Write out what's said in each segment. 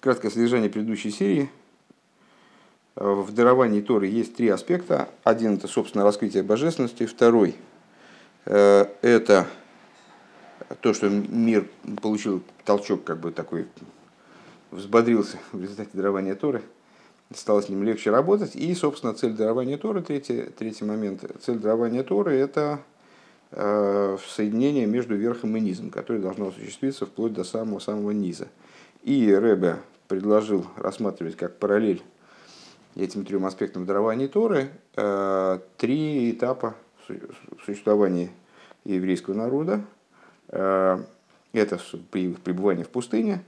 краткое содержание предыдущей серии. В даровании Торы есть три аспекта. Один – это, собственно, раскрытие божественности. Второй – это то, что мир получил толчок, как бы такой, взбодрился в результате дарования Торы, стало с ним легче работать. И, собственно, цель дарования Торы, третий, третий момент, цель дарования Торы – это э, соединение между верхом и низом, которое должно осуществиться вплоть до самого-самого низа. И Рэбе предложил рассматривать как параллель этим трем аспектам дарования Торы э, три этапа существования еврейского народа – Э, это при пребывании в пустыне,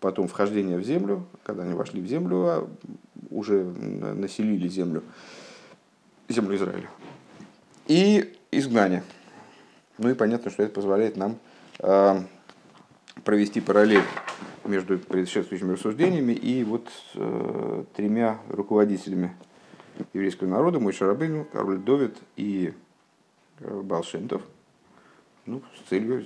потом вхождение в землю, когда они вошли в землю, а уже населили землю, землю Израиля. И изгнание. Ну и понятно, что это позволяет нам э, провести параллель между предшествующими рассуждениями и вот э, тремя руководителями еврейского народа, Мой Шарабейну, Король Довид и Балшентов – ну, с целью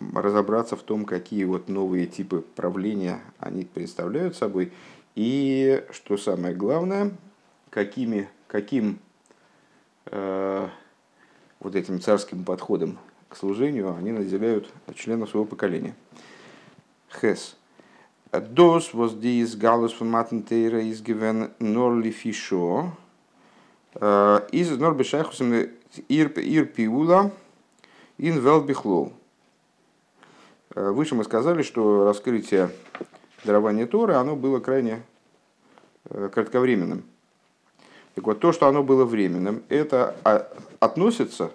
разобраться в том, какие вот новые типы правления они представляют собой. И, что самое главное, какими, каким э, вот этим царским подходом к служению они наделяют членов своего поколения. Хес. Дос was dies Gallus von Matentera is given Norli Fisho. Из Норбешайхусом Ир Пиула. Ин велбихлоу. Э, выше мы сказали, что раскрытие дарования Торы, оно было крайне э, кратковременным. Так вот, то, что оно было временным, это а, относится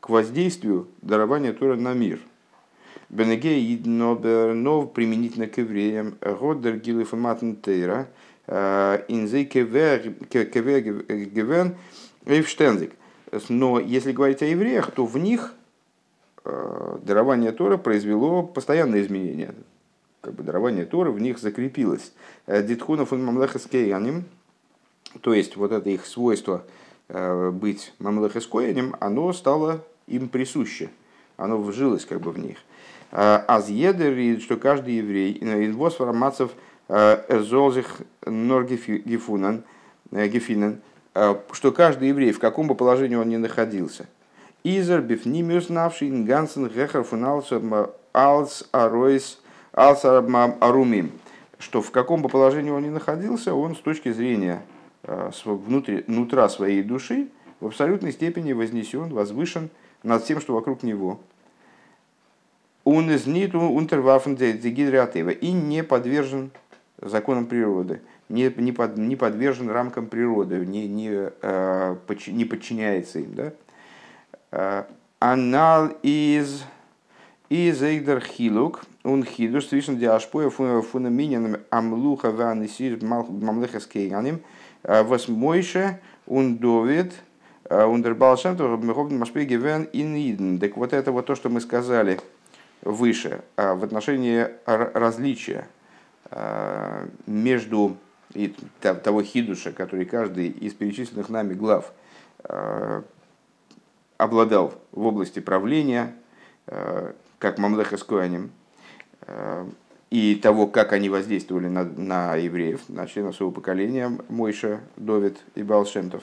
к воздействию дарования Торы на мир. Бенеге нов применительно к евреям, Годдер Гилифматн Тейра, э, Инзей Кевен Эйфштензик. Но если говорить о евреях, то в них Э, дарование Тора произвело постоянные изменения. Как бы дарование Тора в них закрепилось. Э, Дитхунов и Мамлехаскеяним, то есть вот это их свойство быть Мамлехаскояним, оно стало им присуще. Оно вжилось как бы в них. Азъедер, что каждый еврей, инвоз формацев эрзолзих норгифунан, гефинан, что каждый еврей, в каком бы положении он ни находился – Изер бифнимиус навший гансен гехер фун алс аройс алс арумим. Что в каком бы положении он ни находился, он с точки зрения э, внутри, нутра своей души в абсолютной степени вознесен, возвышен над всем, что вокруг него. Он из ниту унтервафен и не подвержен законам природы, не, не, под, не подвержен рамкам природы, не, не, э, не подчиняется им. Да? Анал из из Эйдер Хилук, он хидуш, свишен диашпоя фунаминин амлуха ванисир мамлеха скейганим, восьмойше он довид, ундербалшем, то меховн машпеги вен иниден. Так вот это вот то, что мы сказали выше, в отношении различия между и того хидуша, который каждый из перечисленных нами глав обладал в области правления, э, как Мамлеха с Коанем, и того, как они воздействовали на, на евреев, на членов своего поколения, Мойша, Довид и Балшемтов.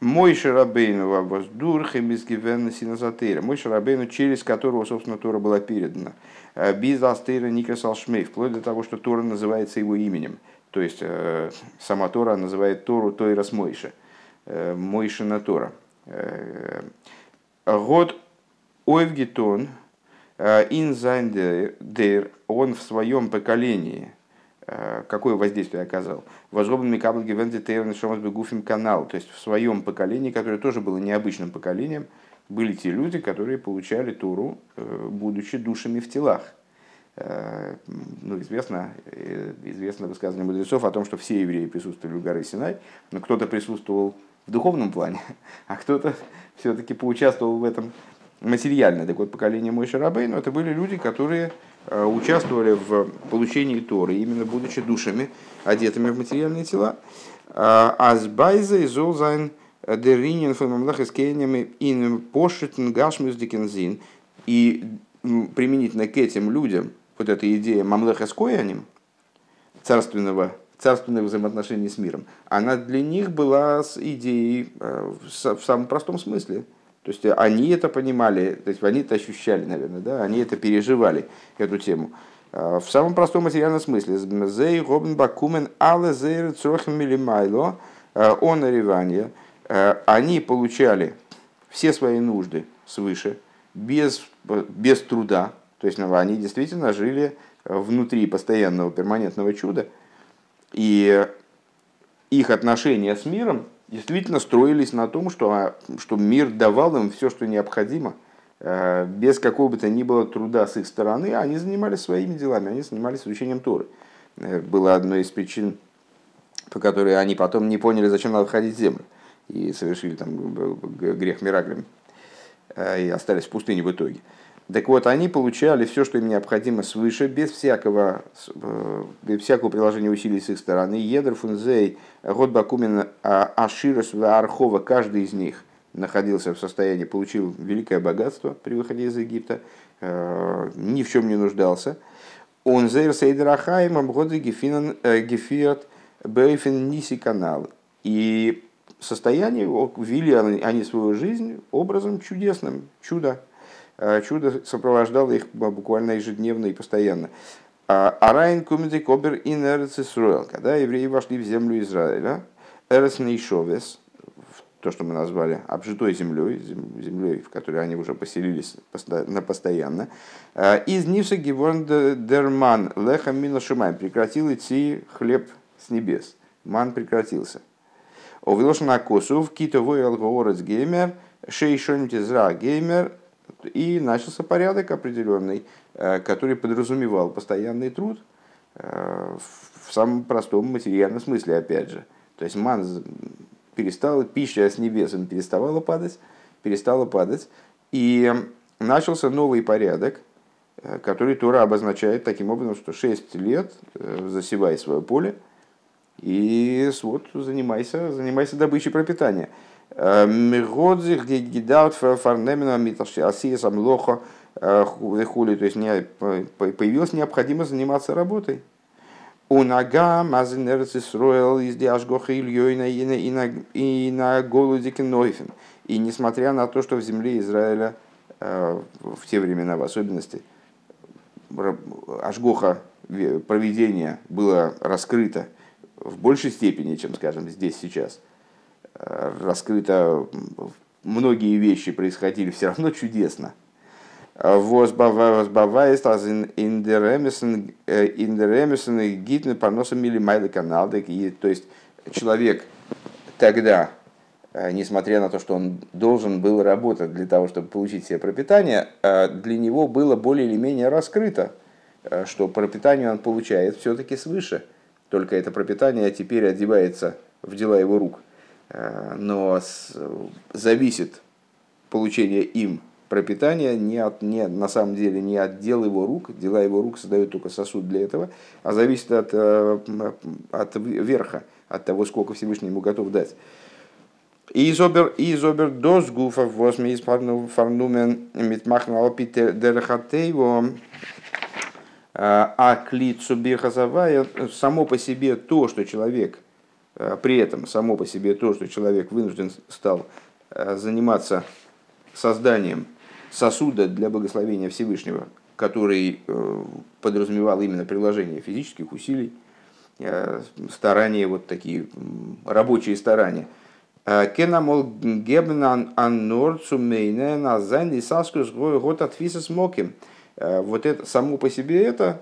Мойша Рабейну воздур хемизгивен синазатейра. Мойша Рабейну, через которого, собственно, Тора была передана. Э, Без Астейра Никас Алшмей, вплоть до того, что Тора называется его именем. То есть, сама Тора называет Тору Тойрас Мойша. Мойшина Тора. Год Ойвгитон Инзайндер, он в своем поколении, э, какое воздействие оказал? Возробен Микабл Гевенди Тейрен Шомас Бегуфим канал, то есть в своем поколении, которое тоже было необычным поколением, были те люди, которые получали Туру, э, будучи душами в телах. Э, ну, известно, известно высказывание мудрецов о том, что все евреи присутствовали в горе Синай, но кто-то присутствовал в духовном плане, а кто-то все-таки поучаствовал в этом материально. Так вот, поколение Мой Шарабейну это были люди, которые э, участвовали в получении Торы, именно будучи душами, одетыми в материальные тела. А, Азбайза и Золзайн Деринин Фамамлах Искениями Ин Пошитн Гашмюс Дикензин. И применительно к этим людям, вот эта идея Мамлеха с царственного, царственных взаимоотношений с миром, она для них была с идеей в самом простом смысле. То есть они это понимали, то есть они это ощущали, наверное, да, они это переживали, эту тему. В самом простом материальном смысле. Зей робн бакумен але зейр милимайло он Они получали все свои нужды свыше, без, без труда. То есть ну, они действительно жили внутри постоянного перманентного чуда. И их отношения с миром действительно строились на том, что, а, что мир давал им все, что необходимо, э, без какого бы то ни было труда с их стороны, они занимались своими делами, они занимались изучением Торы. Э, было одной из причин, по которой они потом не поняли, зачем надо входить в землю, и совершили там грех мираглями, э, и остались в пустыне в итоге. Так вот, они получали все, что им необходимо свыше, без всякого, э, без всякого приложения усилий с их стороны. Едр фунзей, год бакумен а, аширос архова, каждый из них находился в состоянии, получил великое богатство при выходе из Египта, э, ни в чем не нуждался. Он зейр сейдрахаем обгоды э, гефиат бейфен ниси канал. И состояние вели они свою жизнь образом чудесным, чудо чудо сопровождало их буквально ежедневно и постоянно. А, Арайн кумити кобер ин Исруэл, когда евреи вошли в землю Израиля, Эрес Нейшовес, то, что мы назвали обжитой землей, землей, в которой они уже поселились на постоянно, э, из Нивса Геворн Дерман Леха Миношимай прекратил идти хлеб с небес. Ман прекратился. Овилошна Косов, Китовой Алгоорец Геймер, Шейшон Тизра Геймер, и начался порядок определенный, э, который подразумевал постоянный труд э, в самом простом материальном смысле, опять же. То есть ман перестала, пища с небесом переставала падать, перестала падать, и начался новый порядок, э, который Тура обозначает таким образом, что 6 лет засевай свое поле и вот занимайся, занимайся добычей пропитания. Мегодзих гидаут фарнемена миташиасия самлоха хули, то есть появилась необходимость заниматься работой. У нога мазенерц Исруэл из Диашгоха Ильёйна и на голоде Кенойфен. И несмотря на то, что в земле Израиля в те времена в особенности Ашгоха проведение было раскрыто в большей степени, чем, скажем, здесь сейчас – раскрыто, многие вещи происходили все равно чудесно. Возбавает индеремесен и гитны поносом или майлы. То есть человек тогда, э, несмотря на то, что он должен был работать для того, чтобы получить себе пропитание, э, для него было более или менее раскрыто, э, что пропитание он получает все-таки свыше. Только это пропитание теперь одевается в дела его рук. Э, но зависит получение им пропитания не от, не, на самом деле не от дел его рук, дела его рук создают только сосуд для этого, а зависит от, э, от верха, от того, сколько Всевышний ему готов дать. Изобер, изобер дос гуфа восьми из фарнумен митмахнал питер дерхатейво э, а клицу бирхазавая само по себе то, что человек Э, при этом само по себе то, что человек вынужден стал э, заниматься созданием сосуда для благословения Всевышнего, который э, подразумевал именно приложение физических усилий, старания, вот такие рабочие старания. Кенамол гебнан аннор цумейне назайн и саскус год от смоким. Вот это само по себе это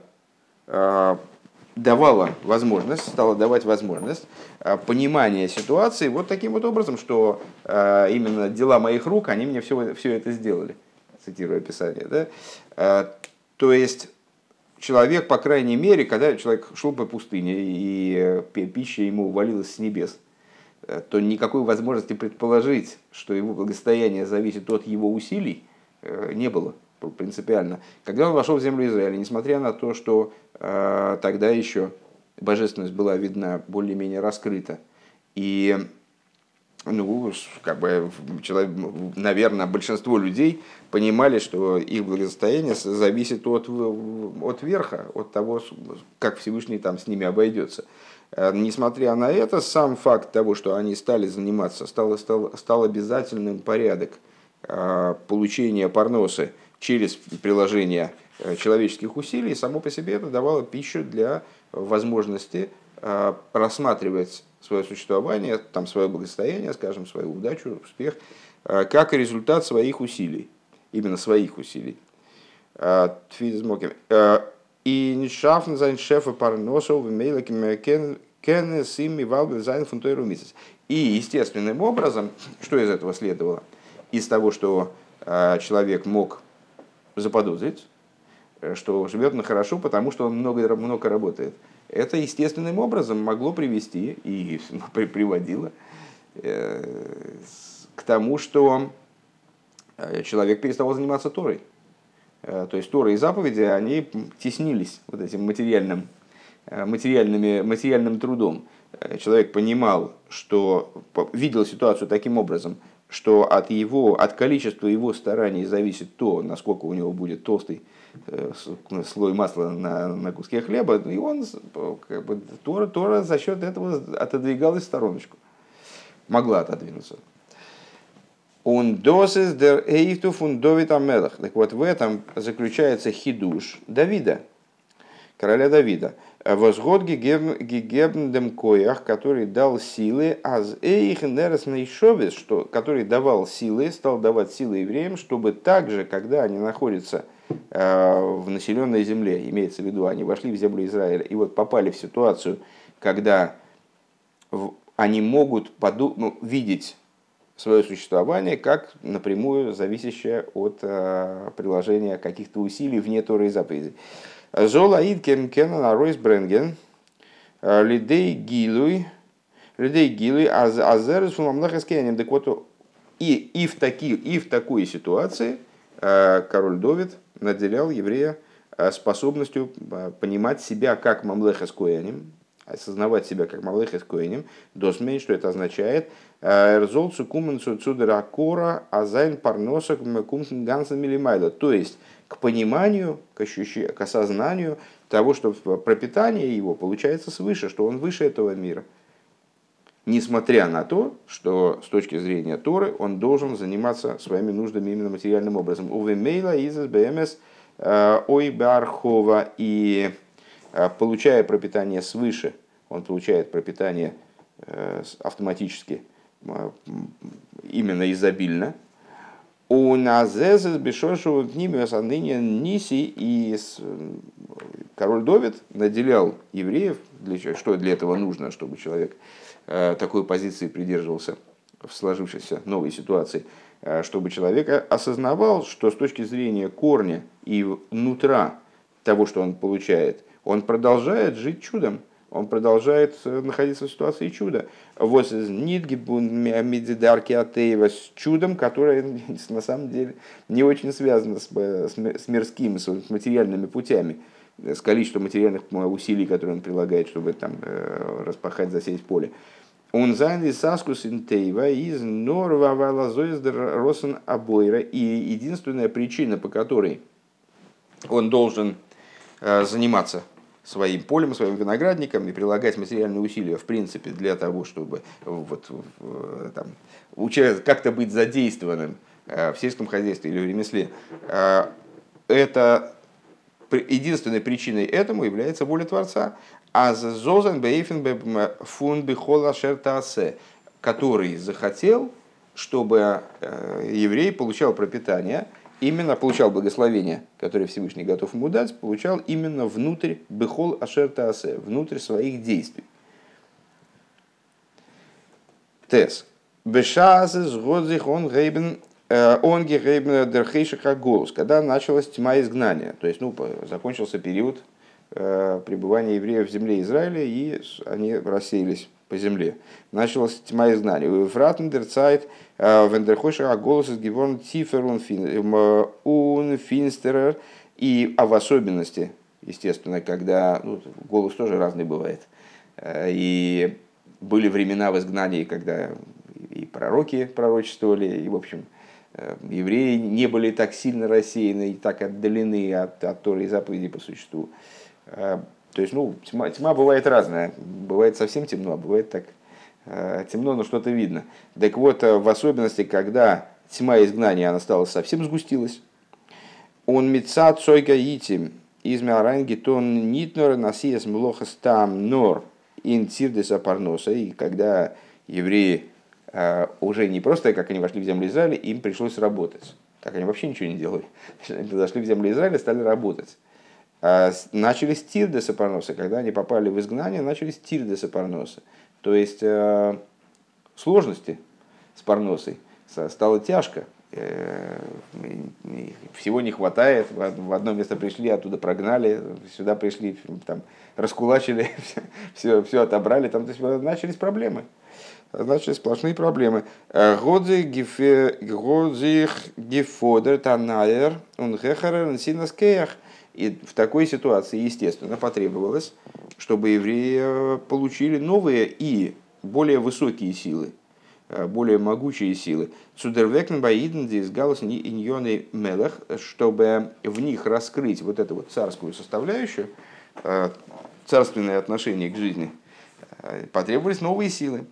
давала возможность, стала давать возможность а, понимания ситуации вот таким вот образом, что а, именно дела моих рук, они мне все, все это сделали, цитирую описание. Да? А, то есть человек, по крайней мере, когда человек шел по пустыне и пища ему увалилась с небес, то никакой возможности предположить, что его благосостояние зависит от его усилий, не было принципиально. Когда он вошел в землю Израиля, несмотря на то, что э, тогда еще божественность была видна более-менее раскрыта, и ну, как бы, человек, наверное, большинство людей понимали, что их благосостояние зависит от, от верха, от того, как Всевышний там с ними обойдется. Э, несмотря на это, сам факт того, что они стали заниматься, стал, стал, стал обязательным порядок э, получения парносы через приложение э, человеческих усилий, само по себе это давало пищу для возможности рассматривать свое существование, там, свое благосостояние, скажем, свою удачу, успех, э, как результат своих усилий, именно своих усилий. Э, э, и не шафн sein шефа парносов в кен сими валбе зайн фунтойру И естественным образом, что из этого следовало? Из того, что человек мог заподозрить, что живет на хорошо, потому что он много, много работает это естественным образом могло привести и приводило э, к тому, что э, человек перестал заниматься Торой. Э, то есть Тора и заповеди, они теснились вот этим материальным, материальными, материальным трудом. Человек понимал, что видел ситуацию таким образом, что от, его, от количества его стараний зависит то, насколько у него будет толстый Э, слой масла на, на куске хлеба, и он, как бы, Тора, Тора за счет этого отодвигалась в стороночку. Могла отодвинуться. Он досис дер эйфту фундовит амелах. Так вот, в этом заключается хидуш Давида, короля Давида. Возгод гигебндем коях, который дал силы, аз эйх нересный шовес, что, который давал силы, стал давать силы евреям, чтобы также, когда они находятся Э, в населенной земле, имеется в виду, они вошли в землю Израиля и вот попали в ситуацию, когда они могут поду- ну, видеть свое существование как напрямую зависящее от э, приложения каких-то усилий вне Торы и заповедей. Золаид кен кенан аройс бренген. Э, лидей гилуй. Лидей гилуй азерус фунамлахас Так вот, и, и, в таки, и в такой ситуации король Довид – наделял еврея э, способностью э, понимать себя как мамлеха с осознавать себя как мамлеха с коэнем, досмейн, что это означает, э, эрзол цукумен цудера кора азайн парносок кумсен гансен милимайла, то есть к пониманию, к, ощущению, к осознанию того, что пропитание его получается свыше, что он выше этого мира. Несмотря на то, что с точки зрения Торы он должен заниматься своими нуждами именно материальным образом. Увемейла из БМС э, ой бархова и э, получая пропитание свыше, он получает пропитание э, автоматически, именно изобильно. У Назезес Бешошеву Пнимиос ныне Ниси и король Довид наделял евреев, для, что для этого нужно, чтобы человек Э, такой позиции придерживался в сложившейся новой ситуации, э, чтобы человек осознавал, что с точки зрения корня и нутра того, что он получает, он продолжает жить чудом, он продолжает э, находиться в ситуации чуда. Вот Медидарки Атеева с чудом, которое на самом деле не очень связано с, с мирскими, с материальными путями, с количеством материальных усилий, которые он прилагает, чтобы там распахать, засеять поле. Он зайный саскус интейва из норва валазоиздер росен обойра. И единственная причина, по которой он должен э, заниматься своим полем, своим виноградником и прилагать материальные усилия, в принципе, для того, чтобы вот, там, как-то быть задействованным э, в сельском хозяйстве или в ремесле, э, это единственной причиной этому является воля Творца. А зозен бейфен фун бихола который захотел, чтобы э, еврей получал пропитание, именно получал благословение, которое Всевышний готов ему дать, получал именно внутрь бехол ашертасе, внутрь своих действий. Тес. Бешазы сгодзих он гейбен э, он гейбен дерхейшиха голос, когда началась тьма изгнания, то есть ну, закончился период Э, пребывания евреев в земле Израиля, и они рассеялись по земле. Началась тьма изгнания. Фратендер цайт э, вендерхоша а голос из геворн тифер ун финстерер. И а в особенности, естественно, когда ну, голос тоже разный бывает. Э, и были времена в изгнании, когда и пророки пророчествовали, и, в общем, евреи не были так сильно рассеяны и так отдалены от, от Торы и заповедей по существу. То есть, ну, тьма, тьма бывает разная. Бывает совсем темно, а бывает так темно, но что-то видно. Так вот, в особенности, когда тьма изгнания, она стала совсем сгустилась, он меца цойга итим из мяранги тон нитнор насиес млохас там нор ин тирдеса парноса. И когда евреи э, уже не просто, как они вошли в землю Израиля, им пришлось работать. Так они вообще ничего не делали. Они зашли в землю Израиля, стали работать. А начались тирдеса парноса. Когда они попали в изгнание, начались тирдеса парноса. То есть э, сложности с парносой. Стало тяжко. Э, всего не хватает, в одно место пришли, оттуда прогнали, сюда пришли, там, раскулачили, все, все отобрали, там то есть, начались проблемы. Начались сплошные проблемы. Годзих гефодер танайер он синаскеях. И в такой ситуации, естественно, потребовалось, чтобы евреи э, получили новые и более высокие силы, Э, более могучие силы. Цудервекен баиден здесь галас иньоны мелах, чтобы в них раскрыть вот эту вот царскую составляющую, э, царственное отношение к жизни, потребовались новые силы.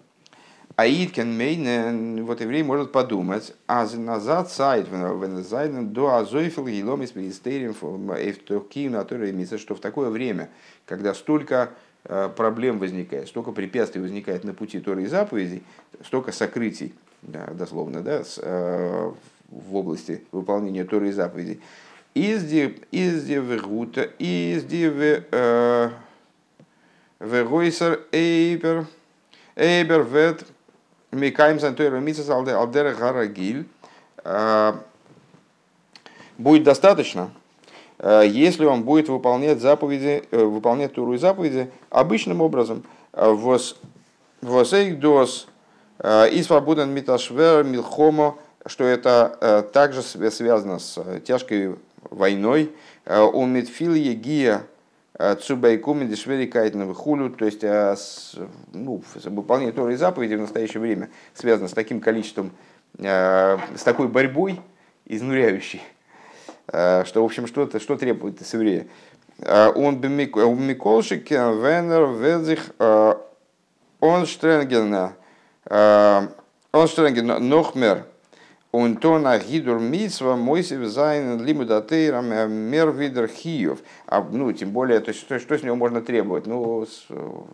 Аидкен мейн, вот еврей может подумать, а назад сайт до азойфил гилом из министерием что в такое время, когда столько Э, проблем возникает, столько препятствий возникает на пути Торы и заповедей, столько сокрытий, да, дословно, да, с, э, в области выполнения Торы и заповедей. Изди, изди вегута, изди э, вегойсер эйбер, эйбер вет, микаем зантойра митсас алдера гарагиль. Будет достаточно, если он будет выполнять заповеди, выполнять Туру и заповеди обычным образом. Восейдос и свободен миташвер милхомо, что это также связано с тяжкой войной. У Митфил Егия Цубайкуми Дешвери Кайтновы Хулю, то есть с, ну, выполнение Торы и заповеди в настоящее время связано с таким количеством, с такой борьбой изнуряющей, Э, что, в общем, что, -то, что требует из еврея. Э, он Миколшик, Венер, Ведзих, э, он Штренгена, он Штренгена, Нохмер, он то на гидур митсва мойсев зайн лимудатейрам мер видер хиев. А, ну, тем более, то есть, что, что с него можно требовать? Ну,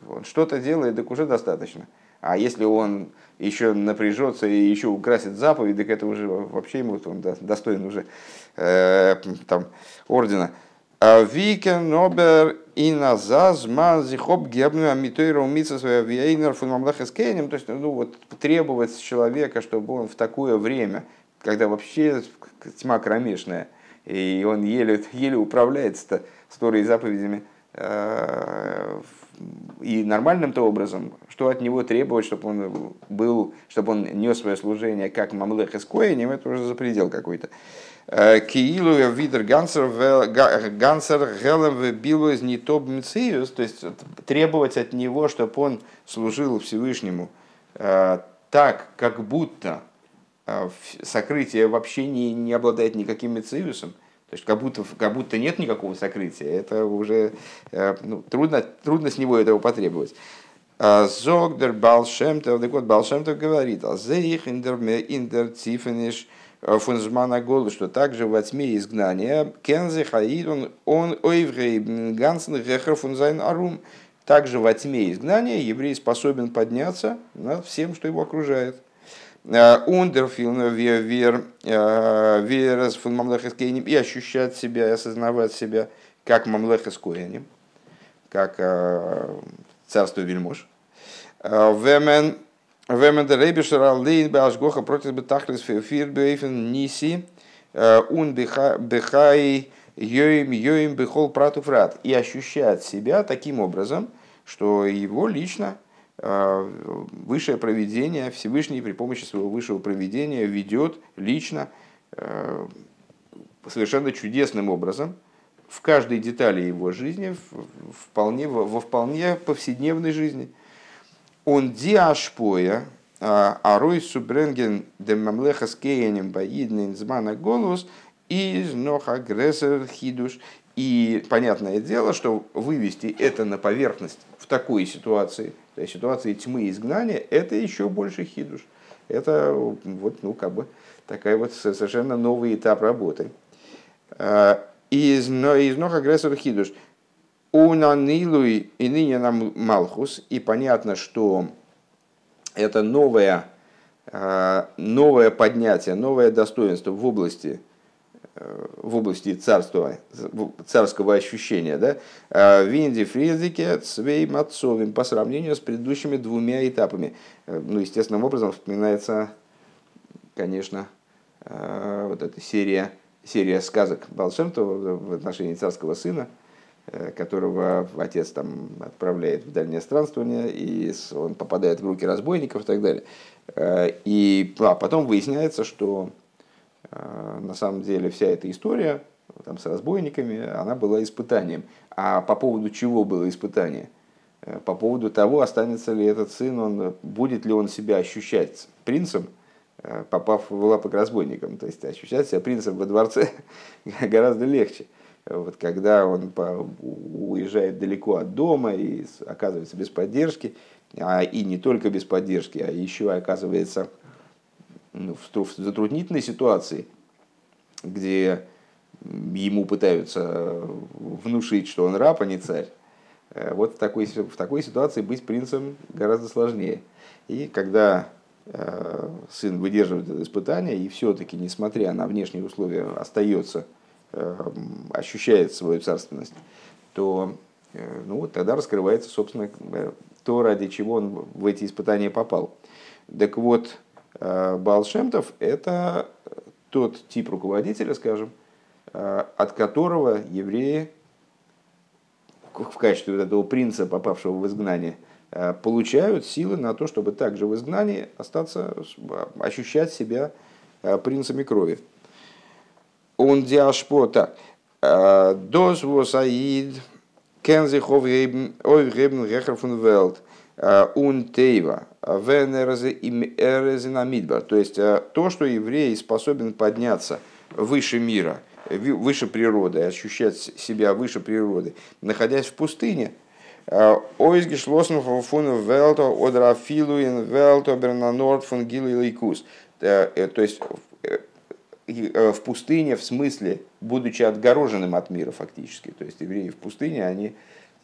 он что-то делает, так уже достаточно. А если он еще напряжется и еще украсит заповедь, так это уже вообще ему он достоин уже э, там, ордена. А Викен, Нобер и Назаз, Манзихоп, Гебну, Амитойра, Умица, Вейнер, Фунмамлахескенем. То есть, ну, вот, требовать человека, чтобы он в такое время, когда вообще тьма кромешная, и он еле, еле управляется с Торой и заповедями, э, и нормальным-то образом, что от него требовать, чтобы он был, чтобы он нес свое служение как мамлех и скоенем, это уже за предел какой-то. Э, Киилу видер гансер гелем билу из нитоб то есть требовать от него, чтобы он служил Всевышнему э, так, как будто э, сокрытие вообще не, не обладает никаким мециусом, то есть как будто, как будто нет никакого сокрытия. Это уже э, ну, трудно, трудно с него этого потребовать. А Зогдер Балшемтов, так вот Балшемтов говорит, а зейх индер цифениш фунзмана голы, что также во тьме изгнания кензе хаид он он ойврей гансен гехер фунзайн арум. Также во тьме изгнания еврей способен подняться над всем, что его окружает. Ундерфилн вер верес фун мамлехес кейним и ощущать себя и осознавать себя как мамлехес коэним, как царство вельмож. Вемен Вемен де рейбешер аллейн башгоха против бетахлис фир бейфен ниси ун бехай йоим йоим бехол прату фрат и ощущать себя таким образом, что его лично Э, высшее проведение, Всевышний при помощи своего высшего проведения ведет лично э, совершенно чудесным образом в каждой детали его жизни, вполне, во вполне повседневной жизни. Он диашпоя, Арой субренген демамлеха скеянем баиднин змана голос из нох агрессор хидуш. И понятное дело, что вывести это на поверхность в такой ситуации, ситуации тьмы и изгнания, это еще больше хидуш. Это вот, ну, как бы такая вот совершенно новый этап работы. Из, из ног агрессор хидуш. Унанилуй и ныне нам Малхус. И понятно, что это новое, новое поднятие, новое достоинство в области в области царства, царского ощущения, да, Винди Фридрике Цвей Мацовим по сравнению с предыдущими двумя этапами. Ну, естественным образом вспоминается, конечно, вот эта серия, серия сказок Балшемтова в отношении царского сына, которого отец там отправляет в дальнее странствование, и он попадает в руки разбойников и так далее. И а потом выясняется, что Э, на самом деле вся эта история там, с разбойниками, она была испытанием. А по поводу чего было испытание? Э, по поводу того, останется ли этот сын, он, будет ли он себя ощущать принцем, э, попав в лапы к разбойникам. То есть ощущать себя принцем во дворце гораздо легче. Вот когда он по, уезжает далеко от дома и оказывается без поддержки, а, и не только без поддержки, а еще оказывается в затруднительной ситуации, где ему пытаются внушить, что он раб, а не царь, э, вот в такой, в такой ситуации быть принцем гораздо сложнее. И когда э, сын выдерживает это испытание и все-таки, несмотря на внешние условия, остается, э, ощущает свою царственность, то ну, вот тогда раскрывается, собственно, то, ради чего он в эти испытания попал. Так вот, Э, Балшемтов – это тот тип руководителя, скажем, э, от которого евреи в качестве вот этого принца, попавшего в изгнание, э, получают силы на то, чтобы также в изгнании остаться, ощущать себя принцами крови. Он диашпо так. Доз восаид кензих овребен рехер фун велт ун тейва Венерезинамидбар. То есть э, то, что еврей способен подняться выше мира, выше природы, ощущать себя выше природы, находясь в пустыне, э, Ойзги велто одрафилуин велто бернанорд фун. Э, то есть в пустыне, в смысле, будучи отгороженным от мира фактически. То есть евреи в пустыне, они Э,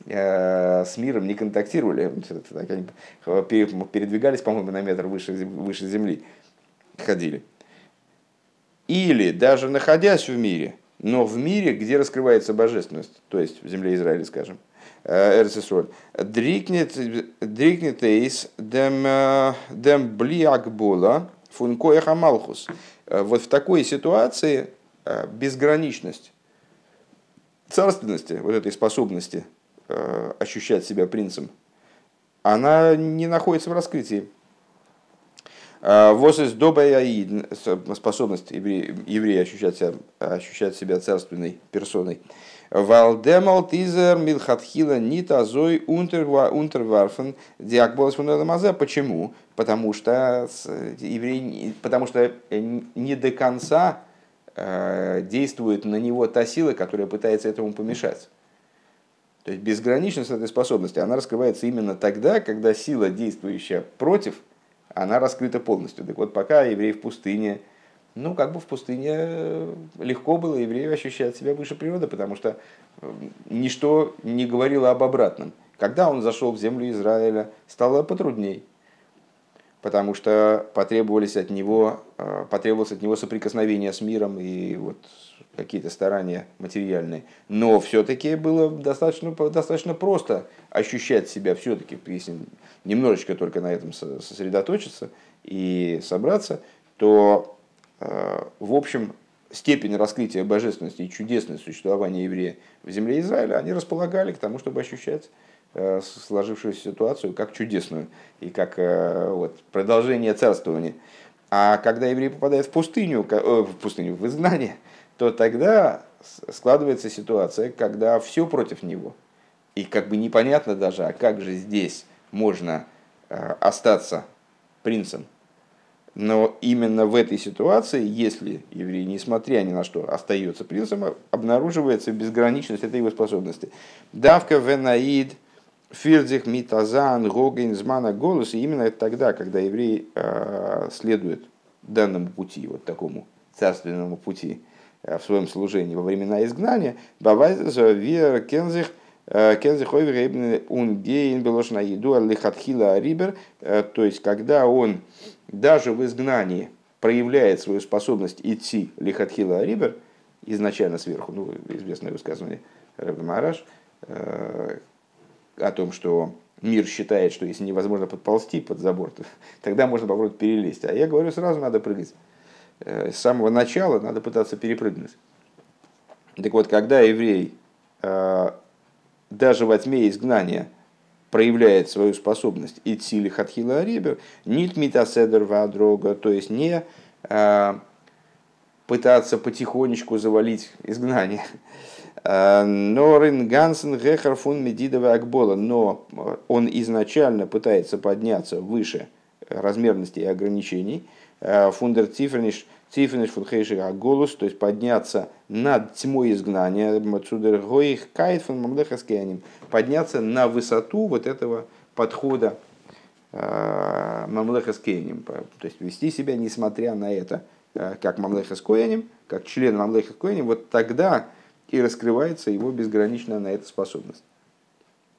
с миром не контактировали, передвигались, по-моему, на метр выше, выше земли, ходили. Или даже находясь в мире, но в мире, где раскрывается божественность, то есть в земле Израиля, скажем, э, Эрцесроль, дрикнет эйс дем, э, дем блиакбола функоя хамалхус. Вот в такой ситуации безграничность царственности, вот этой способности Э, ощущать себя принцем, она не находится в раскрытии. Э, вот из добая способность еврея, ощущать, себя, ощущать себя царственной персоной. Валдемал тизер милхатхила нита зой унтерварфен диакболас Почему? Потому что еврей, потому что не до конца э, действует на него та сила, которая пытается этому помешать. То есть безграничность этой способности, она раскрывается именно тогда, когда сила, действующая против, она раскрыта полностью. Так вот, пока еврей в пустыне, ну, как бы в пустыне легко было еврею ощущать себя выше природы, потому что э, ничто не говорило об обратном. Когда он зашел в землю Израиля, стало потрудней, потому что потребовались от него, э, потребовалось от него соприкосновение с миром и вот какие-то старания материальные. Но все-таки было достаточно, достаточно просто ощущать себя все-таки, если немножечко только на этом сосредоточиться и собраться, то э, в общем степень раскрытия божественности и чудесности существования еврея в земле Израиля, они располагали к тому, чтобы ощущать сложившуюся ситуацию как чудесную и как э, вот, продолжение царствования. А когда еврей попадает в пустыню, в пустыню, в изгнание, то тогда складывается ситуация, когда все против него. И как бы непонятно даже, а как же здесь можно э, остаться принцем. Но именно в этой ситуации, если еврей, несмотря ни на что, остается принцем, обнаруживается безграничность этой его способности. Давка венаид фирдзих митазан гогин змана голос. И именно тогда, когда еврей э, следует данному пути, вот такому царственному пути э, в своем служении во времена изгнания, бавайза вера кензих э, рибер, то есть когда он даже в изгнании проявляет свою способность идти лихатхила рибер, изначально сверху, ну, известное высказывание Рэбна Мараш, о том, что мир считает, что если невозможно подползти под забор, то тогда можно попробовать перелезть. А я говорю, сразу надо прыгать. Э, с самого начала надо пытаться перепрыгнуть. Так вот, когда еврей э, даже во тьме изгнания проявляет свою способность идти лихатхила рибер, нит митаседер вадрога, то есть не э, пытаться потихонечку завалить изгнание. Э, Норин Гансен Гехар фун Медидова Акбола, но он изначально пытается подняться выше размерности и ограничений. Э, Фундер Цифрниш Цифрниш фунхейши Аголус, то есть подняться над тьмой изгнания, Мацудер Гоих Кайт фун Мамлехаскяним, подняться на высоту вот этого подхода э, Мамлеха с Кейнем, то есть вести себя, несмотря на это, как Мамлеха с Коянем, как член Мамлеха с Коянем, вот тогда и раскрывается его безграничная на это способность.